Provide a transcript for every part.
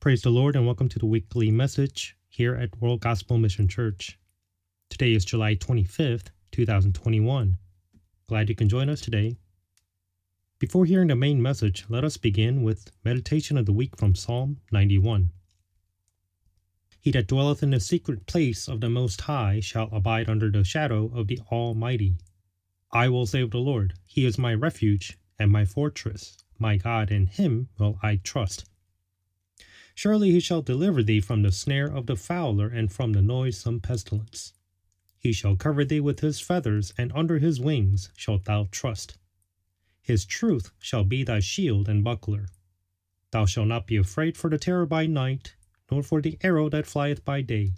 Praise the Lord and welcome to the weekly message here at World Gospel Mission Church. Today is July 25th, 2021. Glad you can join us today. Before hearing the main message, let us begin with meditation of the week from Psalm 91. He that dwelleth in the secret place of the Most High shall abide under the shadow of the Almighty. I will say of the Lord, He is my refuge and my fortress, my God, in Him will I trust. Surely he shall deliver thee from the snare of the fowler and from the noisome pestilence. He shall cover thee with his feathers, and under his wings shalt thou trust. His truth shall be thy shield and buckler. Thou shalt not be afraid for the terror by night, nor for the arrow that flieth by day,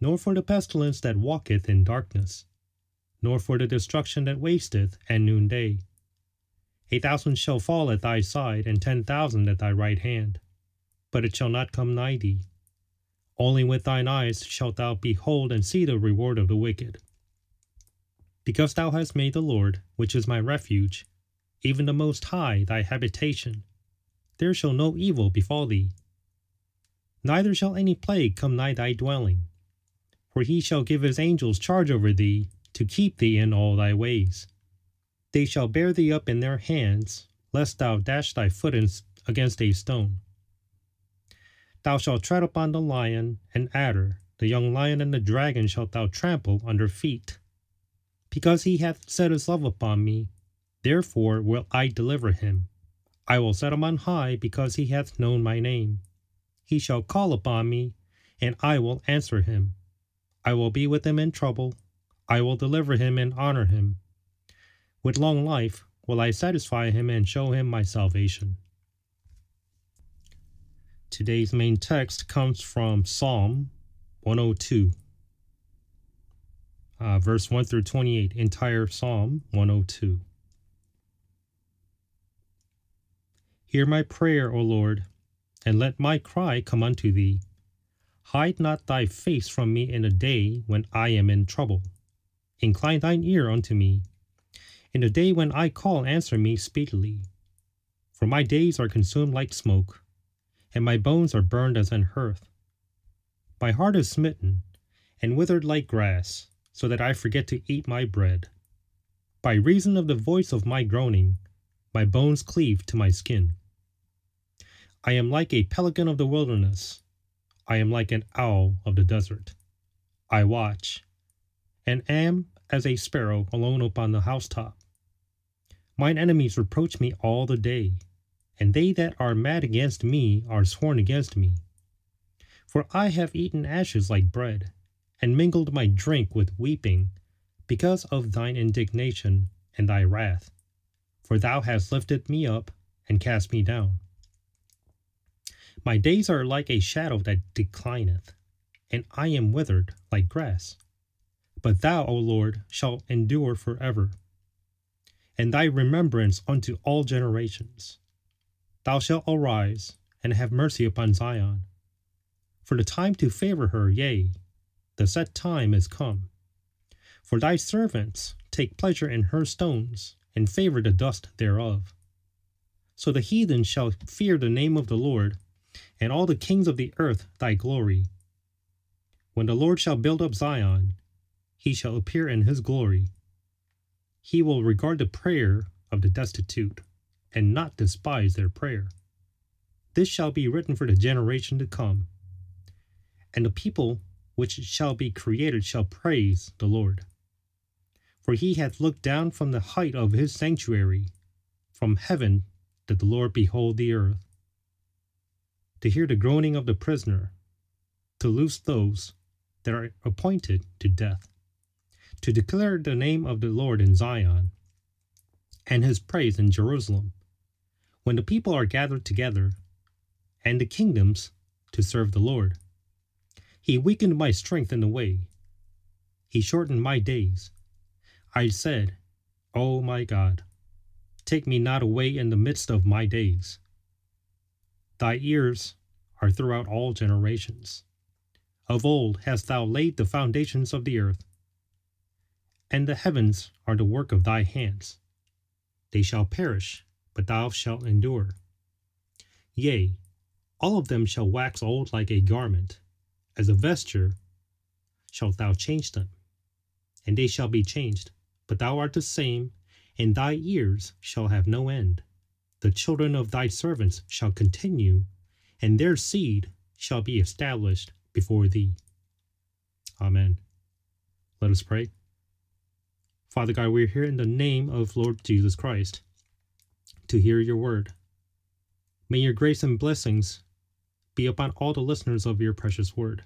nor for the pestilence that walketh in darkness, nor for the destruction that wasteth at noonday. A thousand shall fall at thy side, and ten thousand at thy right hand but it shall not come nigh thee. Only with thine eyes shalt thou behold and see the reward of the wicked. Because thou hast made the Lord, which is my refuge, even the Most High thy habitation, there shall no evil befall thee. Neither shall any plague come nigh thy dwelling. For he shall give his angels charge over thee, to keep thee in all thy ways. They shall bear thee up in their hands, lest thou dash thy foot against a stone. Thou shalt tread upon the lion and adder, the young lion and the dragon shalt thou trample under feet. Because he hath set his love upon me, therefore will I deliver him. I will set him on high, because he hath known my name. He shall call upon me, and I will answer him. I will be with him in trouble. I will deliver him and honor him. With long life will I satisfy him and show him my salvation. Today's main text comes from Psalm 102, uh, verse 1 through 28, entire Psalm 102. Hear my prayer, O Lord, and let my cry come unto thee. Hide not thy face from me in a day when I am in trouble. Incline thine ear unto me. In the day when I call, answer me speedily. For my days are consumed like smoke and my bones are burned as an hearth. My heart is smitten, and withered like grass, so that I forget to eat my bread. By reason of the voice of my groaning, my bones cleave to my skin. I am like a pelican of the wilderness. I am like an owl of the desert. I watch, and am as a sparrow alone upon the housetop. Mine enemies reproach me all the day and they that are mad against me are sworn against me. For I have eaten ashes like bread, and mingled my drink with weeping, because of thine indignation and thy wrath. For thou hast lifted me up and cast me down. My days are like a shadow that declineth, and I am withered like grass. But thou, O Lord, shalt endure for ever, and thy remembrance unto all generations. Thou shalt arise and have mercy upon Zion. For the time to favor her, yea, the set time is come. For thy servants take pleasure in her stones, and favor the dust thereof. So the heathen shall fear the name of the Lord, and all the kings of the earth thy glory. When the Lord shall build up Zion, he shall appear in his glory. He will regard the prayer of the destitute and not despise their prayer. This shall be written for the generation to come. And the people which shall be created shall praise the Lord. For he hath looked down from the height of his sanctuary, from heaven that the Lord behold the earth, to hear the groaning of the prisoner, to loose those that are appointed to death, to declare the name of the Lord in Zion, and his praise in Jerusalem when the people are gathered together, and the kingdoms to serve the Lord. He weakened my strength in the way. He shortened my days. I said, O oh my God, take me not away in the midst of my days. Thy ears are throughout all generations. Of old hast thou laid the foundations of the earth, and the heavens are the work of thy hands. They shall perish, but thou shalt endure. Yea, all of them shall wax old like a garment, as a vesture shalt thou change them, and they shall be changed. But thou art the same, and thy years shall have no end. The children of thy servants shall continue, and their seed shall be established before thee. Amen. Let us pray. Father God, we're here in the name of Lord Jesus Christ to hear your word. May your grace and blessings be upon all the listeners of your precious word.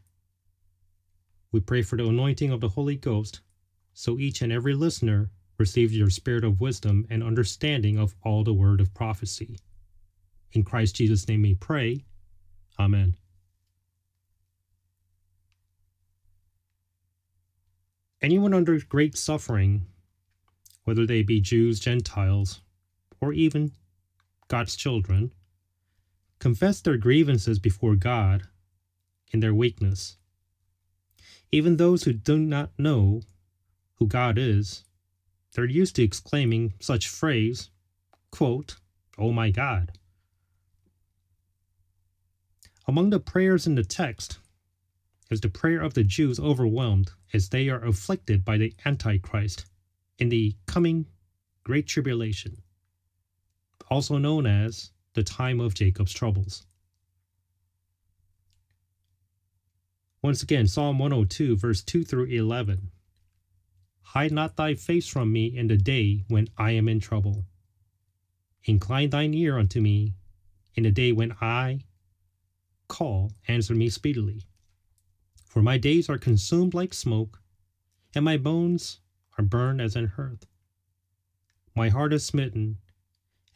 We pray for the anointing of the Holy Ghost so each and every listener receives your spirit of wisdom and understanding of all the word of prophecy. In Christ Jesus' name we pray. Amen. Anyone under great suffering, whether they be Jews, Gentiles, or even God's children, confess their grievances before God in their weakness. Even those who do not know who God is, they're used to exclaiming such phrase, quote, Oh my God. Among the prayers in the text is the prayer of the Jews overwhelmed as they are afflicted by the Antichrist in the coming Great Tribulation, also known as the time of Jacob's troubles. Once again, Psalm 102, verse 2 through 11. Hide not thy face from me in the day when I am in trouble. Incline thine ear unto me in the day when I call, answer me speedily. For my days are consumed like smoke, and my bones are burned as an hearth. My heart is smitten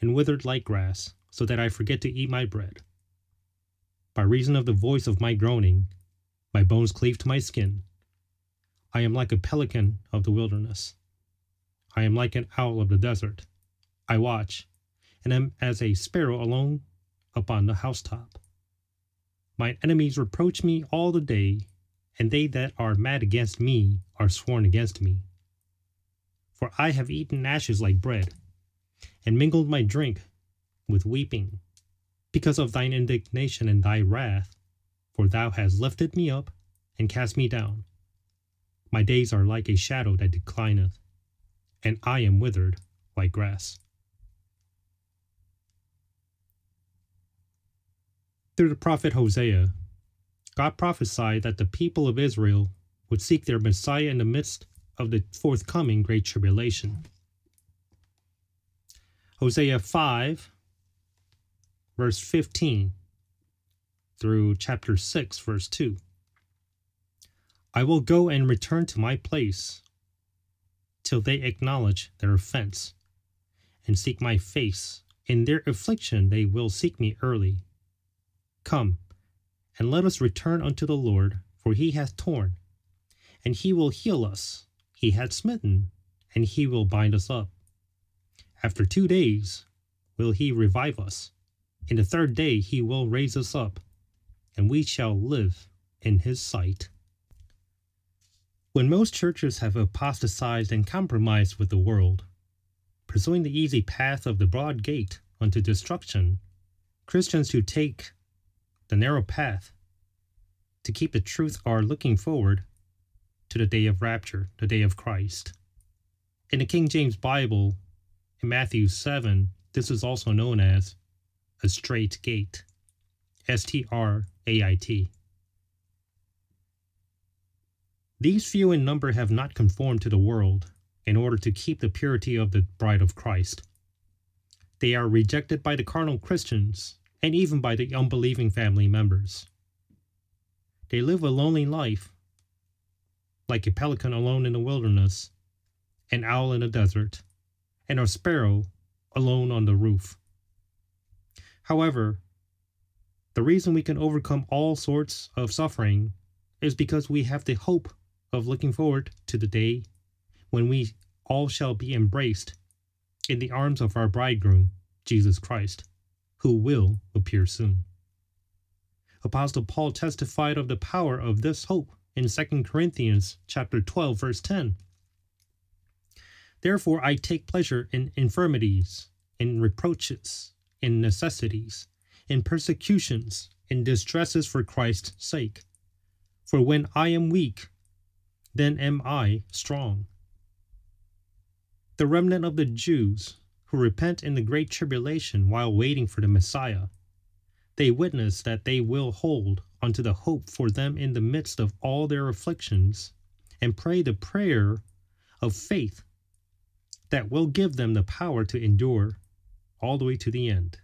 and withered like grass, so that I forget to eat my bread. By reason of the voice of my groaning, my bones cleave to my skin. I am like a pelican of the wilderness. I am like an owl of the desert. I watch, and am as a sparrow alone upon the housetop. Mine enemies reproach me all the day, and they that are mad against me are sworn against me. For I have eaten ashes like bread, and mingled my drink with weeping, because of thine indignation and thy wrath, for thou hast lifted me up and cast me down. My days are like a shadow that declineth, and I am withered like grass. Through the prophet Hosea, God prophesied that the people of Israel would seek their Messiah in the midst of the forthcoming Great Tribulation. Hosea 5, verse 15, through chapter 6, verse 2. I will go and return to my place till they acknowledge their offense and seek my face. In their affliction they will seek me early. Come, and let us return unto the Lord, for he hath torn, and he will heal us. He hath smitten, and he will bind us up. After two days will he revive us. In the third day he will raise us up, and we shall live in his sight. When most churches have apostatized and compromised with the world, pursuing the easy path of the broad gate unto destruction, Christians who take the narrow path to keep the truth are looking forward to the day of rapture, the day of Christ. In the King James Bible, in Matthew 7, this is also known as a strait gate. S T R A I T. These few in number have not conformed to the world in order to keep the purity of the bride of Christ. They are rejected by the carnal Christians and even by the unbelieving family members. They live a lonely life, like a pelican alone in the wilderness, an owl in the desert, and a sparrow alone on the roof. However, the reason we can overcome all sorts of suffering is because we have the hope of looking forward to the day when we all shall be embraced in the arms of our bridegroom, Jesus Christ, who will appear soon. Apostle Paul testified of the power of this hope in 2 Corinthians chapter 12 verse 10. Therefore I take pleasure in infirmities, in reproaches, in necessities, in persecutions, in distresses for Christ's sake. For when I am weak, then am I strong. The remnant of the Jews who repent in the great tribulation while waiting for the Messiah, they witness that they will hold unto the hope for them in the midst of all their afflictions, and pray the prayer of faith that will give them the power to endure all the way to the end.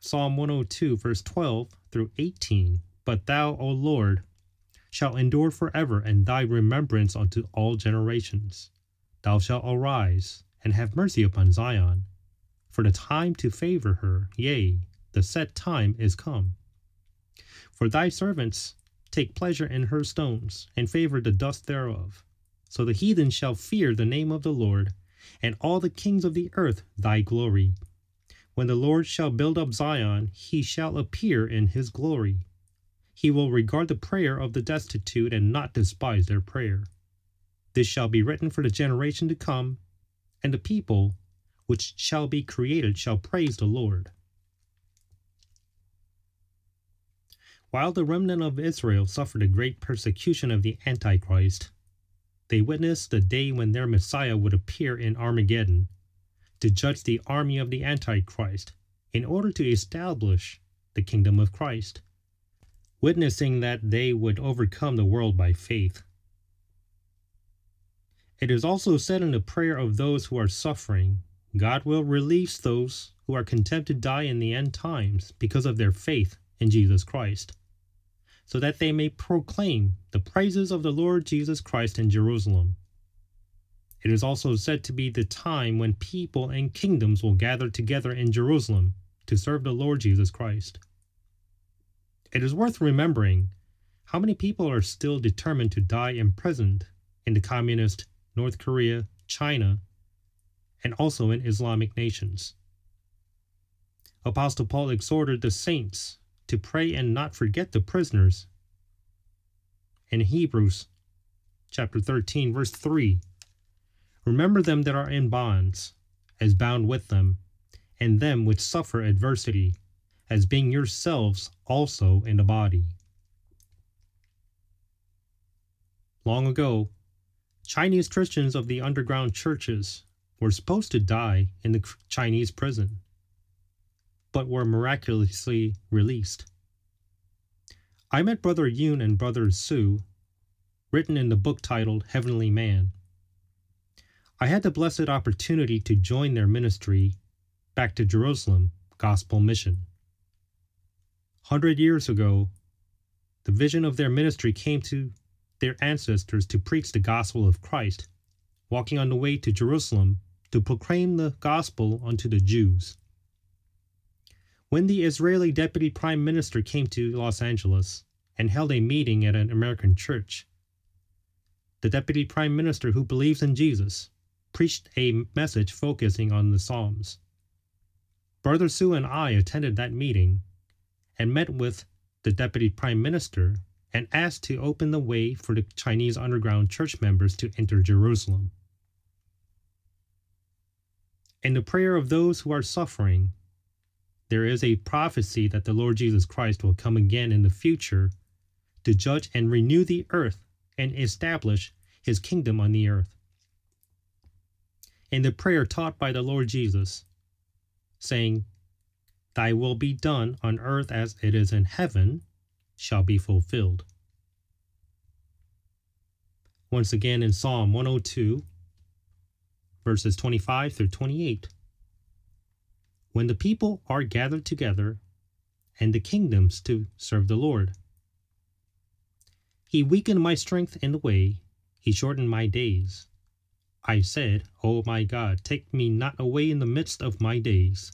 Psalm 102, verse 12 through 18. But thou, O Lord, shalt endure forever, and thy remembrance unto all generations. Thou shalt arise and have mercy upon Zion, for the time to favor her, yea, the set time is come. For thy servants take pleasure in her stones, and favor the dust thereof. So the heathen shall fear the name of the Lord, and all the kings of the earth thy glory. When the Lord shall build up Zion, he shall appear in his glory. He will regard the prayer of the destitute and not despise their prayer. This shall be written for the generation to come, and the people which shall be created shall praise the Lord. While the remnant of Israel suffered a great persecution of the Antichrist, they witnessed the day when their Messiah would appear in Armageddon to judge the army of the Antichrist in order to establish the kingdom of Christ, witnessing that they would overcome the world by faith. It is also said in the prayer of those who are suffering God will release those who are content to die in the end times because of their faith in Jesus Christ so that they may proclaim the praises of the Lord Jesus Christ in Jerusalem. It is also said to be the time when people and kingdoms will gather together in Jerusalem to serve the Lord Jesus Christ. It is worth remembering how many people are still determined to die imprisoned in the communist North Korea, China, and also in Islamic nations. Apostle Paul exhorted the saints to pray and not forget the prisoners. In Hebrews chapter 13, verse 3 Remember them that are in bonds, as bound with them, and them which suffer adversity, as being yourselves also in the body. Long ago, Chinese Christians of the underground churches were supposed to die in the Chinese prison but were miraculously released. I met Brother Yun and Brother Sue, written in the book titled Heavenly Man. I had the blessed opportunity to join their ministry back to Jerusalem Gospel Mission. Hundred years ago, the vision of their ministry came to their ancestors to preach the gospel of Christ, walking on the way to Jerusalem to proclaim the gospel unto the Jews. When the Israeli deputy prime minister came to Los Angeles and held a meeting at an American church, the deputy prime minister who believes in Jesus preached a message focusing on the Psalms. Brother Sue and I attended that meeting and met with the deputy prime minister and asked to open the way for the Chinese underground church members to enter Jerusalem. In the prayer of those who are suffering, there is a prophecy that the Lord Jesus Christ will come again in the future to judge and renew the earth and establish his kingdom on the earth. And the prayer taught by the Lord Jesus, saying, Thy will be done on earth as it is in heaven, shall be fulfilled. Once again in Psalm 102, verses 25 through 28. When the people are gathered together, and the kingdoms to serve the Lord. He weakened my strength in the way, he shortened my days. I said, O my God, take me not away in the midst of my days.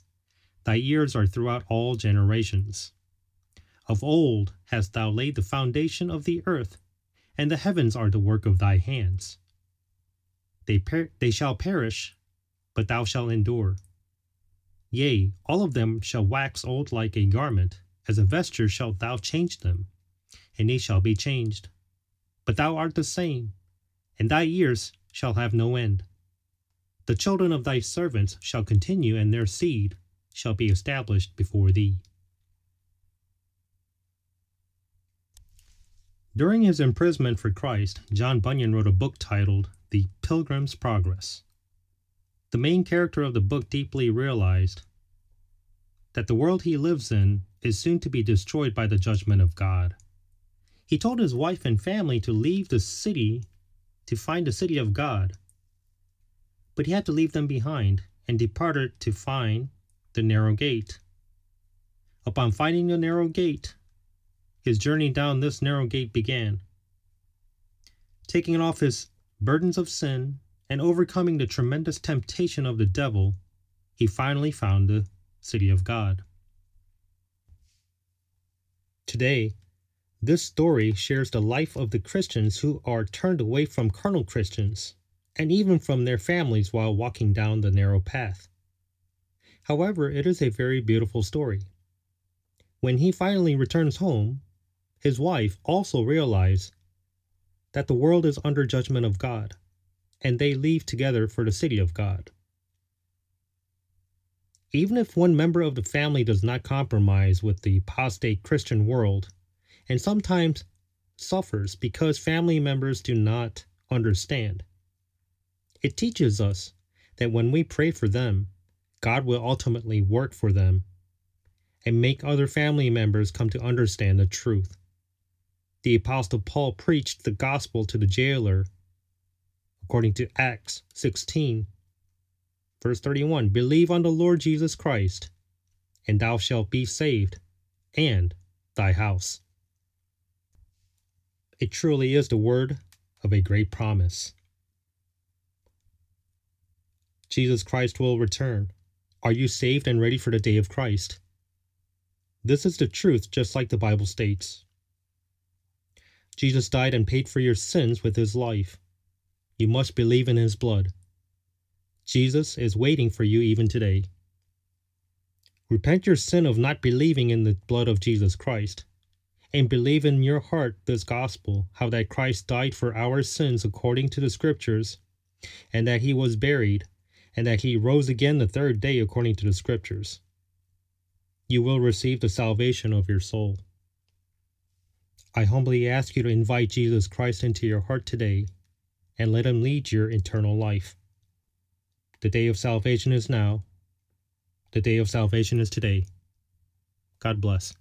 Thy years are throughout all generations. Of old hast thou laid the foundation of the earth, and the heavens are the work of thy hands. They, per- they shall perish, but thou shalt endure. Yea, all of them shall wax old like a garment, as a vesture shalt thou change them, and they shall be changed. But thou art the same, and thy years shall have no end. The children of thy servants shall continue, and their seed shall be established before thee. During his imprisonment for Christ, John Bunyan wrote a book titled The Pilgrim's Progress. The main character of the book deeply realized that the world he lives in is soon to be destroyed by the judgment of God. He told his wife and family to leave the city to find the city of God, but he had to leave them behind and departed to find the narrow gate. Upon finding the narrow gate, his journey down this narrow gate began. Taking off his burdens of sin and overcoming the tremendous temptation of the devil, he finally found the city of God. Today, this story shares the life of the Christians who are turned away from carnal Christians and even from their families while walking down the narrow path. However, it is a very beautiful story. When he finally returns home, his wife also realized that the world is under judgment of God, and they leave together for the city of God. Even if one member of the family does not compromise with the apostate Christian world, and sometimes suffers because family members do not understand, it teaches us that when we pray for them, God will ultimately work for them and make other family members come to understand the truth the Apostle Paul preached the gospel to the jailer, according to Acts 16, verse 31 Believe on the Lord Jesus Christ, and thou shalt be saved, and thy house. It truly is the word of a great promise. Jesus Christ will return. Are you saved and ready for the day of Christ? This is the truth, just like the Bible states. Jesus died and paid for your sins with his life. You must believe in his blood. Jesus is waiting for you even today. Repent your sin of not believing in the blood of Jesus Christ, and believe in your heart this gospel how that Christ died for our sins according to the scriptures, and that he was buried, and that he rose again the third day according to the scriptures. You will receive the salvation of your soul. I humbly ask you to invite Jesus Christ into your heart today and let him lead your eternal life. The day of salvation is now. The day of salvation is today. God bless.